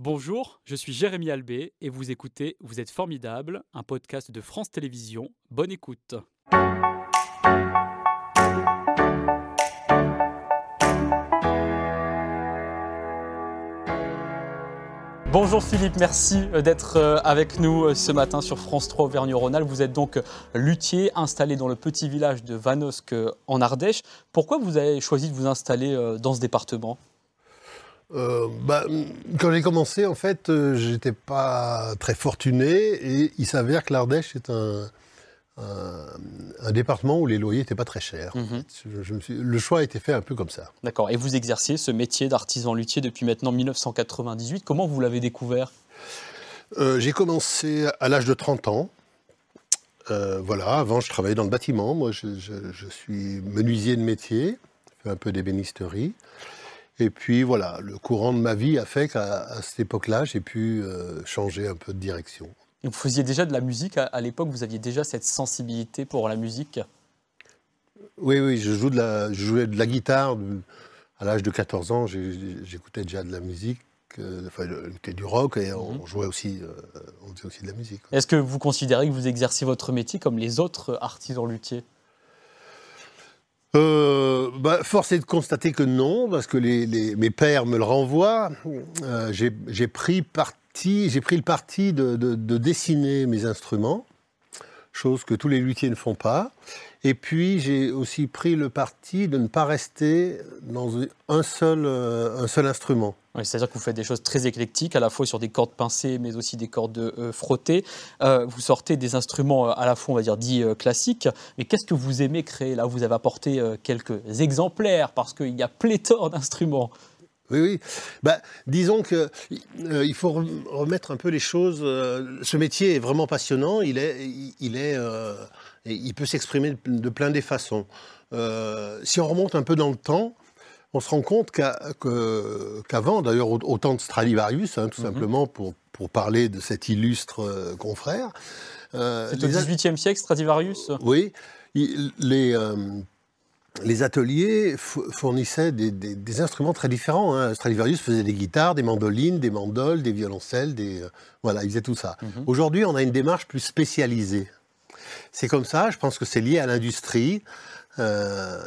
Bonjour, je suis Jérémy Albé et vous écoutez Vous êtes formidable, un podcast de France Télévisions. Bonne écoute. Bonjour Philippe, merci euh, d'être euh, avec nous euh, ce matin sur France 3 Auvergne-Rhône-Alpes. Vous êtes donc luthier installé dans le petit village de Vanosque en Ardèche. Pourquoi vous avez choisi de vous installer dans ce département? Bah, quand j'ai commencé, en fait, j'étais pas très fortuné et il s'avère que l'Ardèche est un, un, département où les loyers n'étaient pas très chers. Mhm. je, me suis, le choix a été fait un peu comme ça. D'accord. Et vous exerciez ce métier d'artisan luthier depuis maintenant 1998. Comment vous l'avez découvert? Euh, J'ai commencé à l'âge de 30 ans. Euh, voilà, avant je travaillais dans le bâtiment. Moi, je, suis menuisier de métier, fais un peu d'ébénisterie. Et puis voilà, le courant de ma vie a fait qu'à cette époque-là, j'ai pu euh, changer un peu de direction. Vous faisiez déjà de la musique à, l'époque, vous aviez déjà cette sensibilité pour la musique? Oui, oui, je, joue de la, jouais de la guitare. À l'âge de 14 ans, j'écoutais déjà de la musique, euh, enfin, du rock et on mhm. jouait aussi, euh, on faisait aussi de la musique. Est-ce que vous considérez que vous exercez votre métier comme les autres artisans luthiers euh, bah, force est de constater que non, parce que les, mes pères me le renvoient. Euh, j'ai pris part j'ai pris le parti de, dessiner mes instruments, chose que tous les luthiers ne font pas. Et puis j'ai aussi pris le parti de ne pas rester dans un seul, euh, instrument. C'est-à-dire que vous faites des choses très éclectiques, à la fois sur des cordes pincées, mais aussi des cordes euh, frottées. Euh, vous sortez des instruments à la fois, on va dire, dits classiques. Mais qu'est-ce que vous aimez créer? Là, vous avez apporté quelques exemplaires, parce qu'il y a pléthore d'instruments. Oui, oui. Bah, disons qu'il euh, faut remettre un peu les choses. Euh, ce métier est vraiment passionnant. Il est, il est, euh, il peut s'exprimer de, plein des façons. si on remonte un peu dans le temps, on se rend compte qu'avant, d'ailleurs au, temps de Stradivarius, hein, tout mhm. simplement pour, pour parler de cet illustre confrère. C'est au XVIIIe siècle, Stradivarius? Oui, les les ateliers fournissaient des, instruments très différents. Hein. Stradivarius faisait des guitares, des mandolines, des mandoles, des violoncelles, des, euh, voilà, il faisait tout ça. Mhm. Aujourd'hui, on a une démarche plus spécialisée. C'est comme ça, je pense que c'est lié à l'industrie. Euh,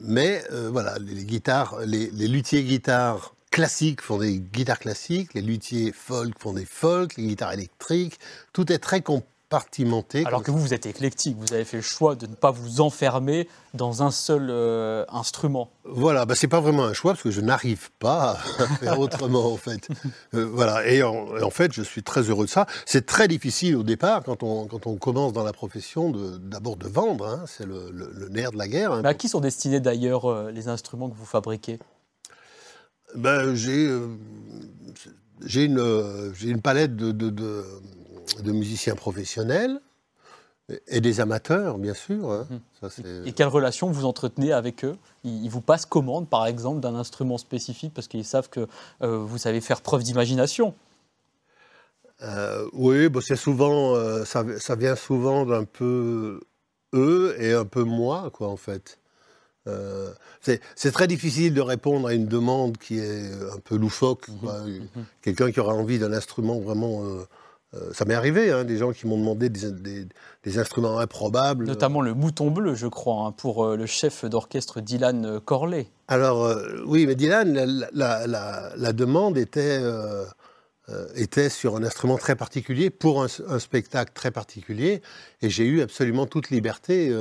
mais euh, voilà, les, guitares, les, les luthiers guitares classiques font des guitares classiques, les luthiers folk font des folk, les guitares électriques. Tout est très complexe alors que vous, vous êtes éclectique, vous avez fait le choix de ne pas vous enfermer dans un seul euh, instrument. Voilà, bah, c'est pas vraiment un choix parce que je n'arrive pas à faire autrement en fait. Euh, voilà, et en, fait, je suis très heureux de ça. C'est très difficile au départ quand on, quand on commence dans la profession d'abord de, vendre, hein. c'est le, nerf de la guerre. Hein. à qui sont destinés d'ailleurs euh, les instruments que vous fabriquez? Ben, J'ai une, une palette de de musiciens professionnels et des amateurs, bien sûr. Hein. Hum. et quelle relation vous entretenez avec eux? Ils, vous passent commande, par exemple, d'un instrument spécifique parce qu'ils savent que euh, vous savez faire preuve d'imagination? Euh, Oui, bah, c'est souvent, euh, ça, ça, vient souvent d'un peu eux et un peu moi, quoi, en fait. c'est très difficile de répondre à une demande qui est un peu loufoque. Mmh Quelqu'un qui aura envie d'un instrument vraiment euh, ça m'est arrivé, hein, des gens qui m'ont demandé des, instruments improbables. Notamment le mouton bleu, je crois, hein, pour euh, le chef d'orchestre Dylan Corley. Alors, euh, oui, mais Dylan, la, demande était, était sur un instrument très particulier, pour un, spectacle très particulier, et j'ai eu absolument toute liberté.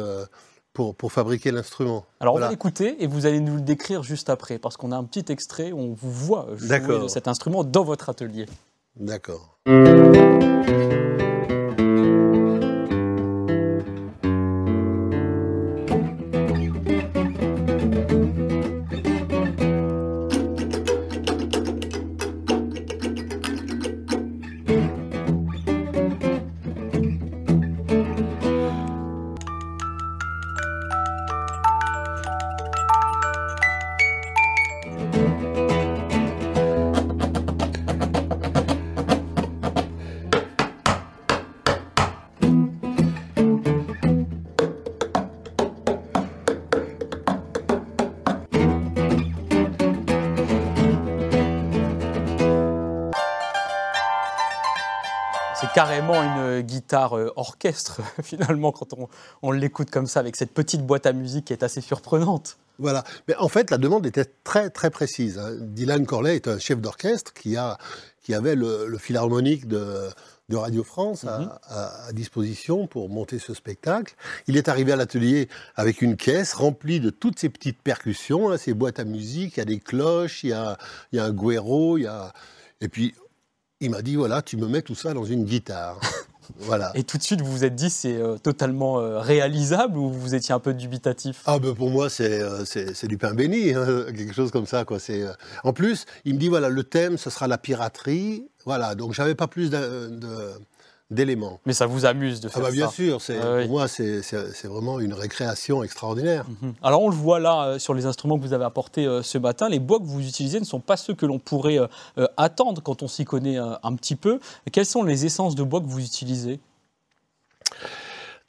Pour, pour, fabriquer l'instrument. Alors on va l'écouter et vous allez nous le décrire juste après, parce qu'on a un petit extrait où on vous voit jouer cet instrument dans votre atelier. D'accord. C'est carrément une guitare euh, orchestre, finalement, quand on, on l'écoute comme ça, avec cette petite boîte à musique qui est assez surprenante. Voilà. Mais en fait, la demande était très, très précise. hein. Dylan Corley est un chef d'orchestre qui, a, qui avait le, le philharmonique de, de Radio France à, Mhm. à- à disposition pour monter ce spectacle. Il est arrivé à l'atelier avec une caisse remplie de toutes ces petites percussions, là, ces boîtes à musique, il y a des cloches, il y a, il y a un guéro, il y a... Et puis, il m'a dit, voilà, tu me mets tout ça dans une guitare. voilà. Et tout de suite, vous vous êtes dit, c'est euh, totalement euh, réalisable ou vous étiez un peu dubitatif? Ah ben pour moi c'est euh, c'est du pain béni, hein, quelque chose comme ça quoi. C'est en plus il me dit voilà le thème ce sera la piraterie, voilà donc j'avais pas plus d'un- de- d'éléments. Mais ça vous amuse de Ah faire bah bien ça sûr, Ah oui. pour moi c'est vraiment une récréation extraordinaire. Mhm. Alors on le voit là euh, sur les instruments que vous avez apportés euh, ce matin, les bois que vous utilisez ne sont pas ceux que l'on pourrait euh, attendre quand on s'y connaît un petit peu. Quelles sont les essences de bois que vous utilisez?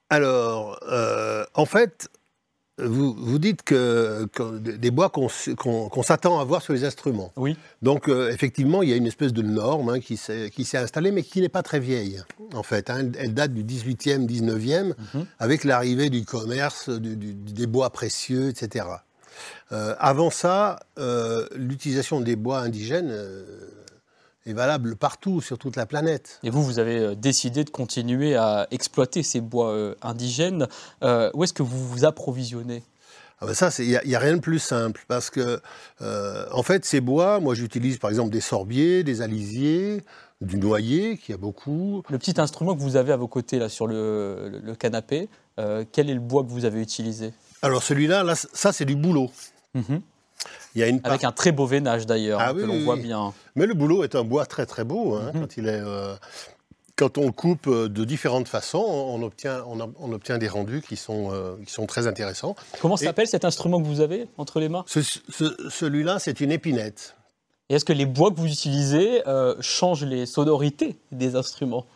Alors en fait vous, vous dites que, que des bois qu'on s'attend à voir sur les instruments. Oui. Donc euh, effectivement, il y a une espèce de norme hein, qui s'est installée, mais qui n'est pas très vieille, en fait. hein. Elle date du 18e, 19e, Mhm. avec l'arrivée du commerce, du- du- des bois précieux, etc. Euh, avant ça, euh, l'utilisation des bois indigènes est valable partout, sur toute la planète. Et vous, vous avez euh, décidé de continuer à exploiter ces bois euh, indigènes. Euh, où est-ce que vous vous approvisionnez? Ah ben ça, il n'y a, y a rien de plus simple parce que, euh, en fait, ces bois, moi j'utilise par exemple des sorbiers, des alisiers, du noyer, qui a beaucoup. Le petit instrument que vous avez à vos côtés là sur le, le- le canapé, euh, quel est le bois que vous avez utilisé? Alors celui-là, là, ça c'est du boulot. Mhm. Il y a une Avec un très beau veinage d'ailleurs, Ah hein, oui, que l'on oui, voit bien. Mais le boulot est un bois très très beau hein, Mhm. quand il est. euh, quand on le coupe euh, de différentes façons, on obtient, on, a- on obtient des rendus qui sont, euh, qui sont très intéressants. Comment s'appelle cet instrument que vous avez entre les mains? Ce- ce- Celui-là, c'est une épinette. Et est-ce que les bois que vous utilisez euh, changent les sonorités des instruments?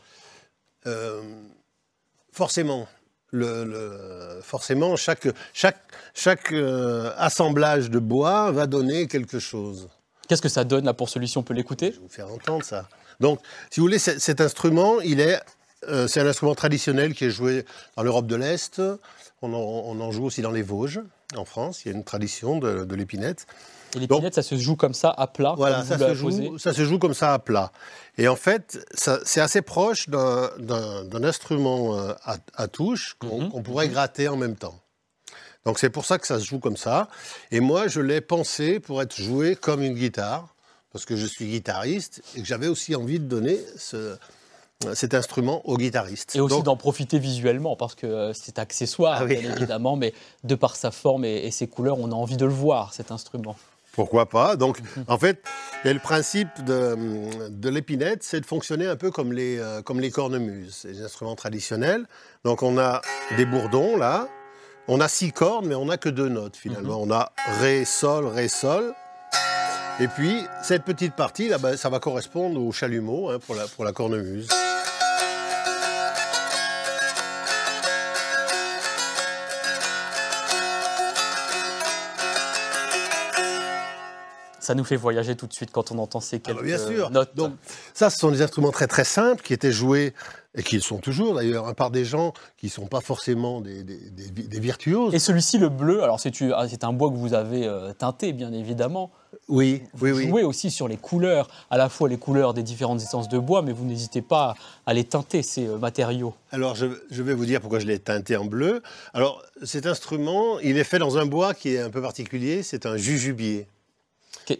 Forcément, le, le- forcément, chaque, chaque, chaque euh, assemblage de bois va donner quelque chose. Qu'est-ce que ça donne là pour celui-ci? On peut l'écouter? Je vais vous faire entendre ça. Donc, si vous voulez, cet instrument, il est, euh, c'est un instrument traditionnel qui est joué dans l'Europe de l'Est. On en, on en joue aussi dans les Vosges, en France. Il y a une tradition de, de l'épinette. Et l'épinette, ça se joue comme ça à plat Voilà, ça se, joue, ça se joue comme ça à plat. Et en fait, c'est assez proche d'un- instrument euh, à, à touche qu'on Mhm, pourrait gratter en même temps. Donc c'est pour ça que ça se joue comme ça. Et moi, je l'ai pensé pour être joué comme une guitare, parce que je suis guitariste et que j'avais aussi envie de donner ce- cet instrument aux guitaristes. Et aussi d'en profiter visuellement, parce que euh, c'est accessoire, Ah oui. bien évidemment, mais de par sa forme et, et ses couleurs, on a envie de le voir, cet instrument. Pourquoi pas? Donc, Mhm. en fait, le principe de, de l'épinette, c'est de fonctionner un peu comme les, euh, comme les cornemuses, des instruments traditionnels. Donc, on a des bourdons, là. On a six cordes, mais on n'a que deux notes, finalement. On a Ré, Sol, Ré, Sol. Et puis, cette petite partie, là, ben, ça va correspondre au chalumeau hein, pour, la, pour la cornemuse. Ça nous fait voyager tout de suite quand on entend ces Ah quelques bah, bien sûr. notes. Donc, ça, ce sont des instruments très très simples qui étaient joués, et qui sont toujours d'ailleurs, hein, par des gens qui ne sont pas forcément des, des- des- des virtuoses. Et celui-ci, le bleu, alors c'est ah, un bois que vous avez euh, teinté, bien évidemment. Oui, oui, Vous oui. jouez aussi sur les couleurs, à la fois les couleurs des différentes essences de bois, mais vous n'hésitez pas à les teinter, ces euh, matériaux. Alors, je, je vais vous dire pourquoi je l'ai teinté en bleu. Alors, cet instrument, il est fait dans un bois qui est un peu particulier, c'est un jujubier.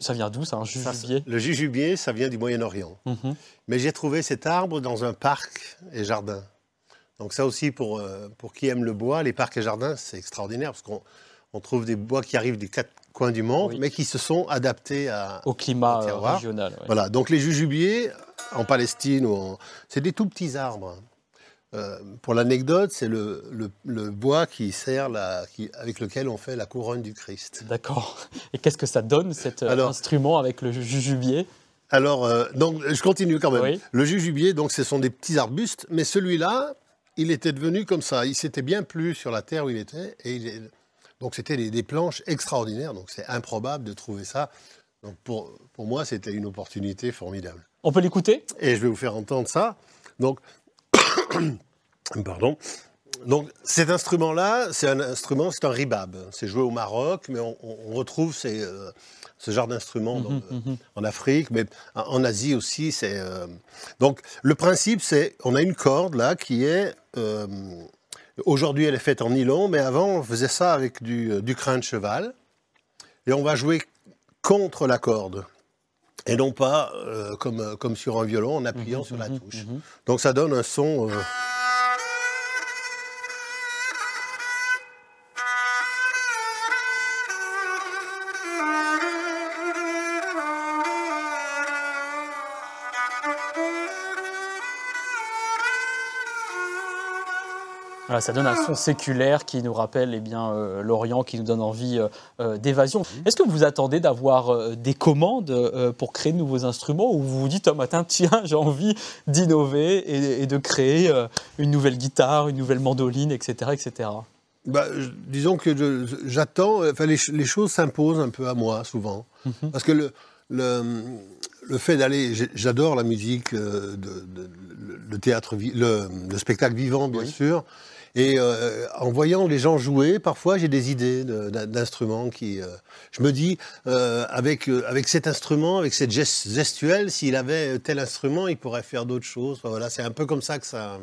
Ça vient d'où, ça, un jujubier? Le jujubier, ça vient du Moyen-Orient. Mhm. Mais j'ai trouvé cet arbre dans un parc et jardin. Donc ça aussi, pour, euh, pour qui aime le bois, les parcs et jardins, c'est extraordinaire parce qu'on on trouve des bois qui arrivent des quatre coins du monde, Oui. mais qui se sont adaptés à... Au climat Au euh, régional. ouais. Voilà, donc les jujubiers, en Palestine, c'est des tout petits arbres. Euh, pour l'anecdote, c'est le, le- le bois qui sert la, qui- avec lequel on fait la couronne du Christ. D'accord. Et qu'est-ce que ça donne, cet euh, Alors- instrument avec le jujubier? Alors, euh, donc, je continue quand même. Oui. Le jujubier, donc, ce sont des petits arbustes, mais celui-là, il était devenu comme ça. Il s'était bien plu sur la terre où il était, et il donc c'était des, des planches extraordinaires. Donc, c'est improbable de trouver ça. Donc, pour, pour moi, c'était une opportunité formidable. On peut l'écouter? Et je vais vous faire entendre ça. Donc, pardon. Donc cet instrument-là, c'est un instrument, c'est un ribab. C'est joué au Maroc, mais on, retrouve euh, ce genre d'instrument mhm, mhm. en Afrique, mais en Asie aussi. C'est euh, donc le principe, c'est on a une corde là qui est euh, aujourd'hui elle est faite en nylon, mais avant on faisait ça avec du, du crin de cheval, et on va jouer contre la corde et non pas comme, comme sur un violon en appuyant mhm, sur la touche. Donc ça donne un son. Ça donne un son séculaire qui nous rappelle eh bien, euh, l'Orient, qui nous donne envie euh, euh, d'évasion. Mhm. Est-ce que vous attendez d'avoir des commandes pour créer de nouveaux instruments ou vous vous dites un matin, tiens, j'ai envie d'innover et, de créer une nouvelle guitare, une nouvelle mandoline, etc. etc. Bah, disons que j'attends, enfin, les, choses s'imposent un peu à moi souvent. Mhm. Parce que le, le, le fait d'aller, j'adore la musique, de, le théâtre, le, spectacle vivant, bien sûr. Et euh, en voyant les gens jouer, parfois j'ai des idées d'instruments qui. Euh, je me dis, euh, avec, avec cet instrument, avec cette gestuelle, s'il avait tel instrument, il pourrait faire d'autres choses. voilà, c'est un peu comme ça que ça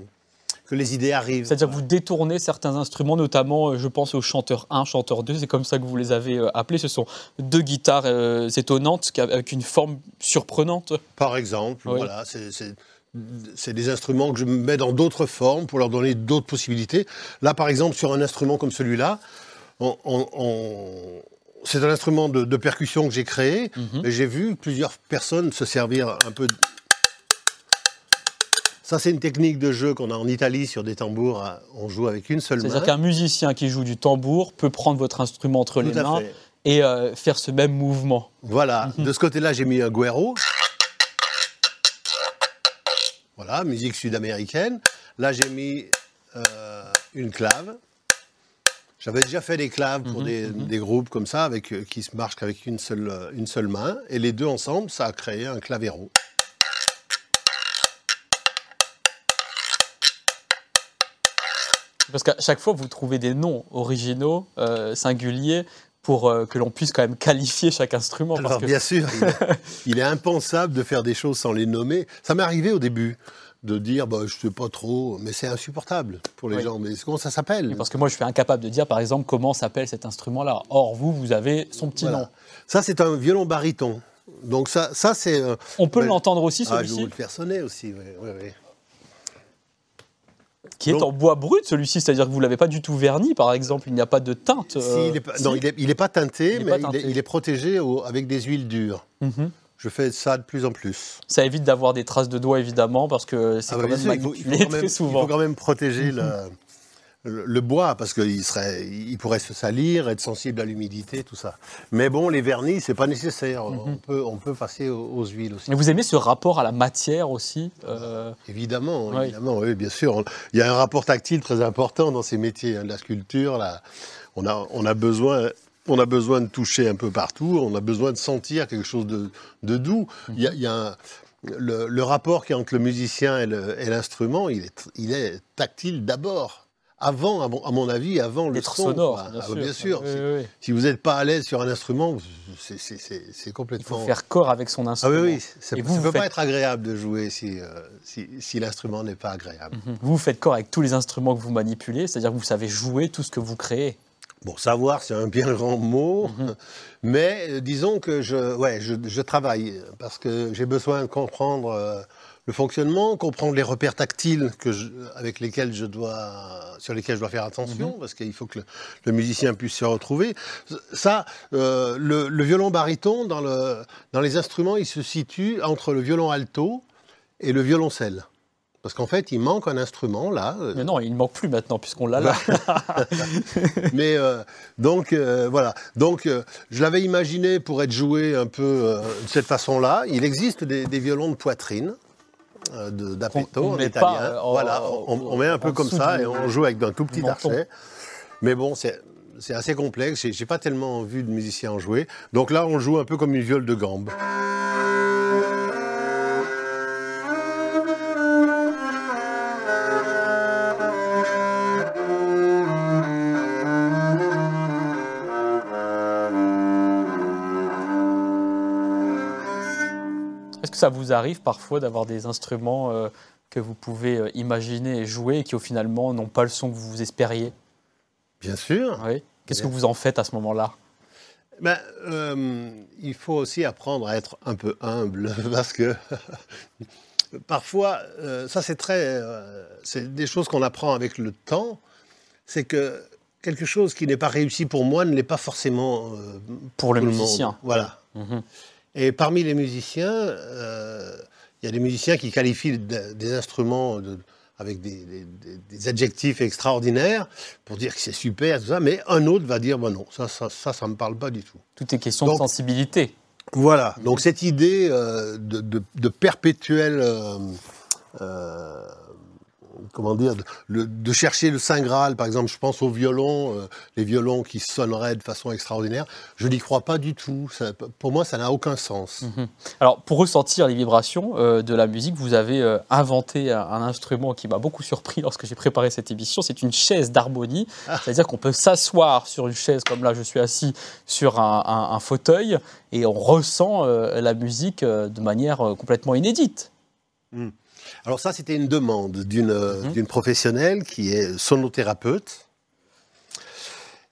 que les idées arrivent. C'est-à-dire que vous détournez certains instruments, notamment, je pense au chanteur 1, chanteur 2, c'est comme ça que vous les avez appelés. Ce sont deux guitares étonnantes avec une forme surprenante. Par exemple, voilà, c'est c'est des instruments que je mets dans d'autres formes pour leur donner d'autres possibilités. Là, par exemple, sur un instrument comme celui-là, c'est un instrument de, percussion que j'ai créé. Mhm. et J'ai vu plusieurs personnes se servir un peu. Ça, c'est une technique de jeu qu'on a en Italie sur des tambours. On joue avec une seule main. C'est-à-dire qu'un musicien qui joue du tambour peut prendre votre instrument entre les mains et euh, faire ce même mouvement. Voilà. Mhm. De ce côté-là, j'ai mis un guero. Voilà, musique sud-américaine. Là, j'ai mis euh, une clave. J'avais déjà fait des claves pour mhm, mhm. des, groupes comme ça, avec, euh, qui se marchent qu'avec une seule, euh, une seule main. Et les deux ensemble, ça a créé un clavéro. Parce qu'à chaque fois, vous trouvez des noms originaux, singuliers, pour que l'on puisse quand même qualifier chaque instrument. Alors, bien sûr, il est, impensable de faire des choses sans les nommer. Ça m'est arrivé au début de dire bah, je ne sais pas trop, mais c'est insupportable pour les gens. Mais comment ça s'appelle? Parce que moi, je suis incapable de dire, par exemple, comment s'appelle cet instrument-là. Or, vous, vous avez son petit nom. Ça, c'est un violon baryton. Donc ça, ça c'est. Euh, On peut l'entendre aussi, celui-ci. Ah, je vais vous le faire sonner aussi, oui, oui, Qui est en bois brut, celui-ci, c'est-à-dire que vous ne l'avez pas du tout verni, par exemple, il n'y a pas de teinte. Euh, il est pas, non, il n'est pas teinté, mais Il, est, protégé avec des huiles dures. Mhm je fais ça de plus en plus. Ça évite d'avoir des traces de doigts, évidemment, parce que c'est ah quand, même il faut, quand même, souvent. Il faut quand même protéger le, bois, parce qu'il serait, il pourrait se salir, être sensible à l'humidité, tout ça. Mais bon, les vernis, c'est pas nécessaire. Mhm. on, peut, on peut passer aux, huiles aussi. Mais vous aimez ce rapport à la matière aussi euh Évidemment, évidemment, oui, bien sûr. Il y a un rapport tactile très important dans ces métiers, hein, de la sculpture. Là. On, a, on a besoin on a besoin de toucher un peu partout, on a besoin de sentir quelque chose de, doux. Il y a, le, rapport qui est entre le musicien et l'instrument, il est, il est tactile d'abord. Avant, à mon, avis, avant le son. sonore, bien sûr. Ah, si, vous n'êtes pas à l'aise sur un instrument, c'est complètement. Il faut faire corps avec son instrument. Ah oui, oui. Ça ne peut pas être agréable de jouer si, euh, si, l'instrument n'est pas agréable. Mhm. Vous faites corps avec tous les instruments que vous manipulez, c'est-à-dire que vous savez jouer tout ce que vous créez. Bon, savoir, c'est un bien grand mot, mhm. mais euh, disons que je, ouais, je, travaille parce que j'ai besoin de comprendre euh, le fonctionnement, comprendre les repères tactiles que avec lesquels je dois, sur lesquels je dois faire attention, mhm. parce qu'il faut que le, musicien puisse se retrouver. Ça, euh, le, violon baryton, dans, le, dans les instruments, il se situe entre le violon alto et le violoncelle. Parce qu'en fait, il manque un instrument là. Euh. Mais non, il ne manque plus maintenant puisqu'on l'a là. Mais euh, donc euh, voilà. Donc je l'avais imaginé pour être joué un peu de cette façon-là. Il existe des, violons de poitrine d'Apetto en italien. voilà, on, met un peu comme ça et on joue avec un tout petit archet. Mais bon, c'est c'est assez complexe. J'ai pas tellement vu de musiciens en jouer. Donc là, on joue un peu comme une viole de gambe. Ça vous arrive parfois d'avoir des instruments euh, que vous pouvez euh, imaginer et jouer et qui, au finalement, n'ont pas le son que vous espériez? Bien sûr. Oui. Qu'est-ce que vous en faites à ce moment-là? Ben, euh, il faut aussi apprendre à être un peu humble parce que parfois, euh, ça c'est très, euh, c'est des choses qu'on apprend avec le temps. C'est que quelque chose qui n'est pas réussi pour moi ne l'est pas forcément pour le tout musicien. monde. Voilà. Mhm. Et parmi les musiciens, il y a des musiciens qui qualifient des instruments de, avec des, adjectifs extraordinaires pour dire que c'est super, tout ça, mais un autre va dire, bon non, ça, ça, ça, me parle pas du tout. Tout est question de sensibilité. Voilà, donc cette idée euh, de, de, perpétuel euh, euh, comment dire, de, chercher le Saint Graal, par exemple, je pense aux violons, euh, les violons qui sonneraient de façon extraordinaire, je n'y crois pas du tout. pour moi, ça n'a aucun sens. Mhm. Alors, pour ressentir les vibrations euh, de la musique, vous avez euh, inventé un, instrument qui m'a beaucoup surpris lorsque j'ai préparé cette émission. C'est une chaise d'harmonie, ah. c'est-à-dire qu'on peut s'asseoir sur une chaise comme là, je suis assis sur un, fauteuil et on ressent la musique de manière complètement inédite. Hmm. Alors ça, c'était une demande d'une professionnelle qui est sonothérapeute.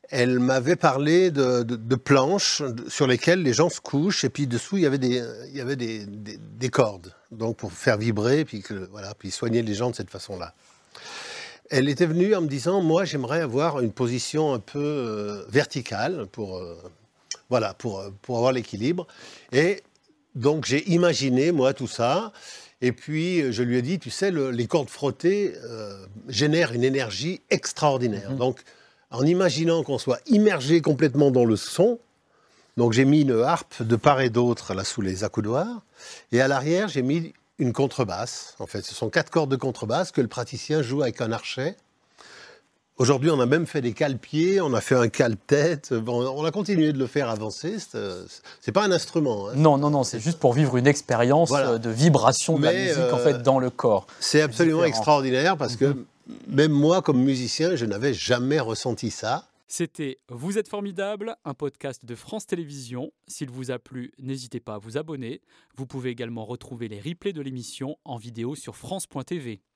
Elle m'avait parlé de, planches sur lesquelles les gens se couchent et puis dessous il y avait des, il y avait des, cordes, donc pour faire vibrer puis que, voilà puis soigner les gens de cette façon-là. Elle était venue en me disant moi j'aimerais avoir une position un peu euh, verticale pour euh, voilà pour pour avoir l'équilibre et donc j'ai imaginé moi tout ça et puis, je lui ai dit, tu sais, les cordes frottées euh, génèrent une énergie extraordinaire. Mhm. Donc, en imaginant qu'on soit immergé complètement dans le son, donc j'ai mis une harpe de part et d'autre là sous les accoudoirs, et à l'arrière j'ai mis une contrebasse. En fait, ce sont quatre cordes de contrebasse que le praticien joue avec un archet. Aujourd'hui, on a même fait des cale-pieds, on a fait un cale-tête. on a continué de le faire avancer. C'est pas un instrument. Hein. Non, non, non, c'est juste pour vivre une expérience euh, de vibration de la musique en fait euh, dans le corps. C'est absolument extraordinaire parce que mhm. même moi, comme musicien, je n'avais jamais ressenti ça. C'était Vous êtes formidable, un podcast de France Télévisions. S'il vous a plu, n'hésitez pas à vous abonner. Vous pouvez également retrouver les replays de l'émission en vidéo sur France.tv.